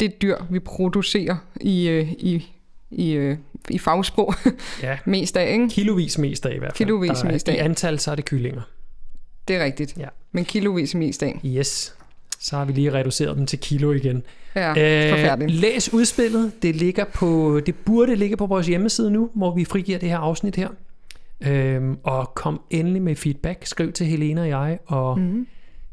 det dyr, vi producerer i, øh, i, i, øh, i fagsprog ja. mest af, ikke? Kilovis mest af i hvert fald. Kilovis Der er, mest I af. antal, så er det kyllinger. Det er rigtigt. Ja. Men kilovis mest af. Yes. Så har vi lige reduceret dem til kilo igen. Ja, øh, forfærdeligt. læs udspillet. Det, ligger på, det burde ligge på vores hjemmeside nu, hvor vi frigiver det her afsnit her. Øhm, og kom endelig med feedback. Skriv til Helena og jeg, og mm.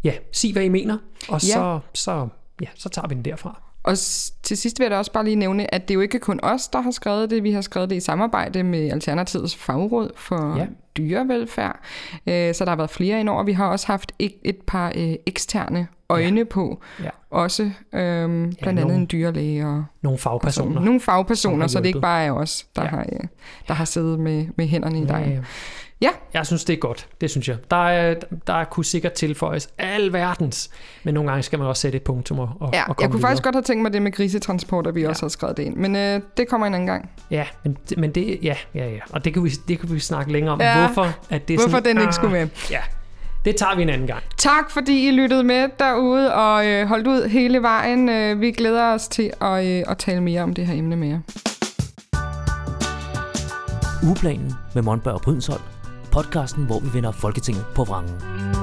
ja, sig hvad I mener. Og Ja. så, så, ja, så tager vi den derfra. Og til sidst vil jeg da også bare lige nævne, at det jo ikke kun os, der har skrevet det. Vi har skrevet det i samarbejde med Alternativets fagråd for Ja. ja. dyrevelfærd. Øh, Så der har været flere ind over. Vi har også haft et, par øh, eksterne øjne ja. på. Ja. Også øhm, blandt ja, andet nogle- en dyrlæge og Nogle fagpersoner. nogle som fagpersoner, så det ikke bare er os, der, Ja. ja. har, øh, der har siddet med, med hænderne i Ja, dejen. ja. Ja, Jeg synes, det er godt. Det synes jeg. Der, er, der kunne sikkert tilføjes al verdens, men nogle gange skal man også sætte et punktum og, og, ja og komme jeg kunne videre. faktisk godt have tænkt mig det med grisetransport, at vi Ja. også har skrevet det ind. Men øh, det kommer en anden gang. Ja, men, men det, ja, ja, ja. Og det kan vi, det kan vi snakke længere om. Ja. Hvorfor, at det Hvorfor sådan, den ikke ah, skulle med. Ja, det tager vi en anden gang. Tak fordi I lyttede med derude og øh, holdt ud hele vejen. Øh, vi glæder os til at, øh, at tale mere om det her emne med jer. Ugeplanen med Monberg og Brydensholt. Podcasten, hvor vi vender Folketinget på vrangen.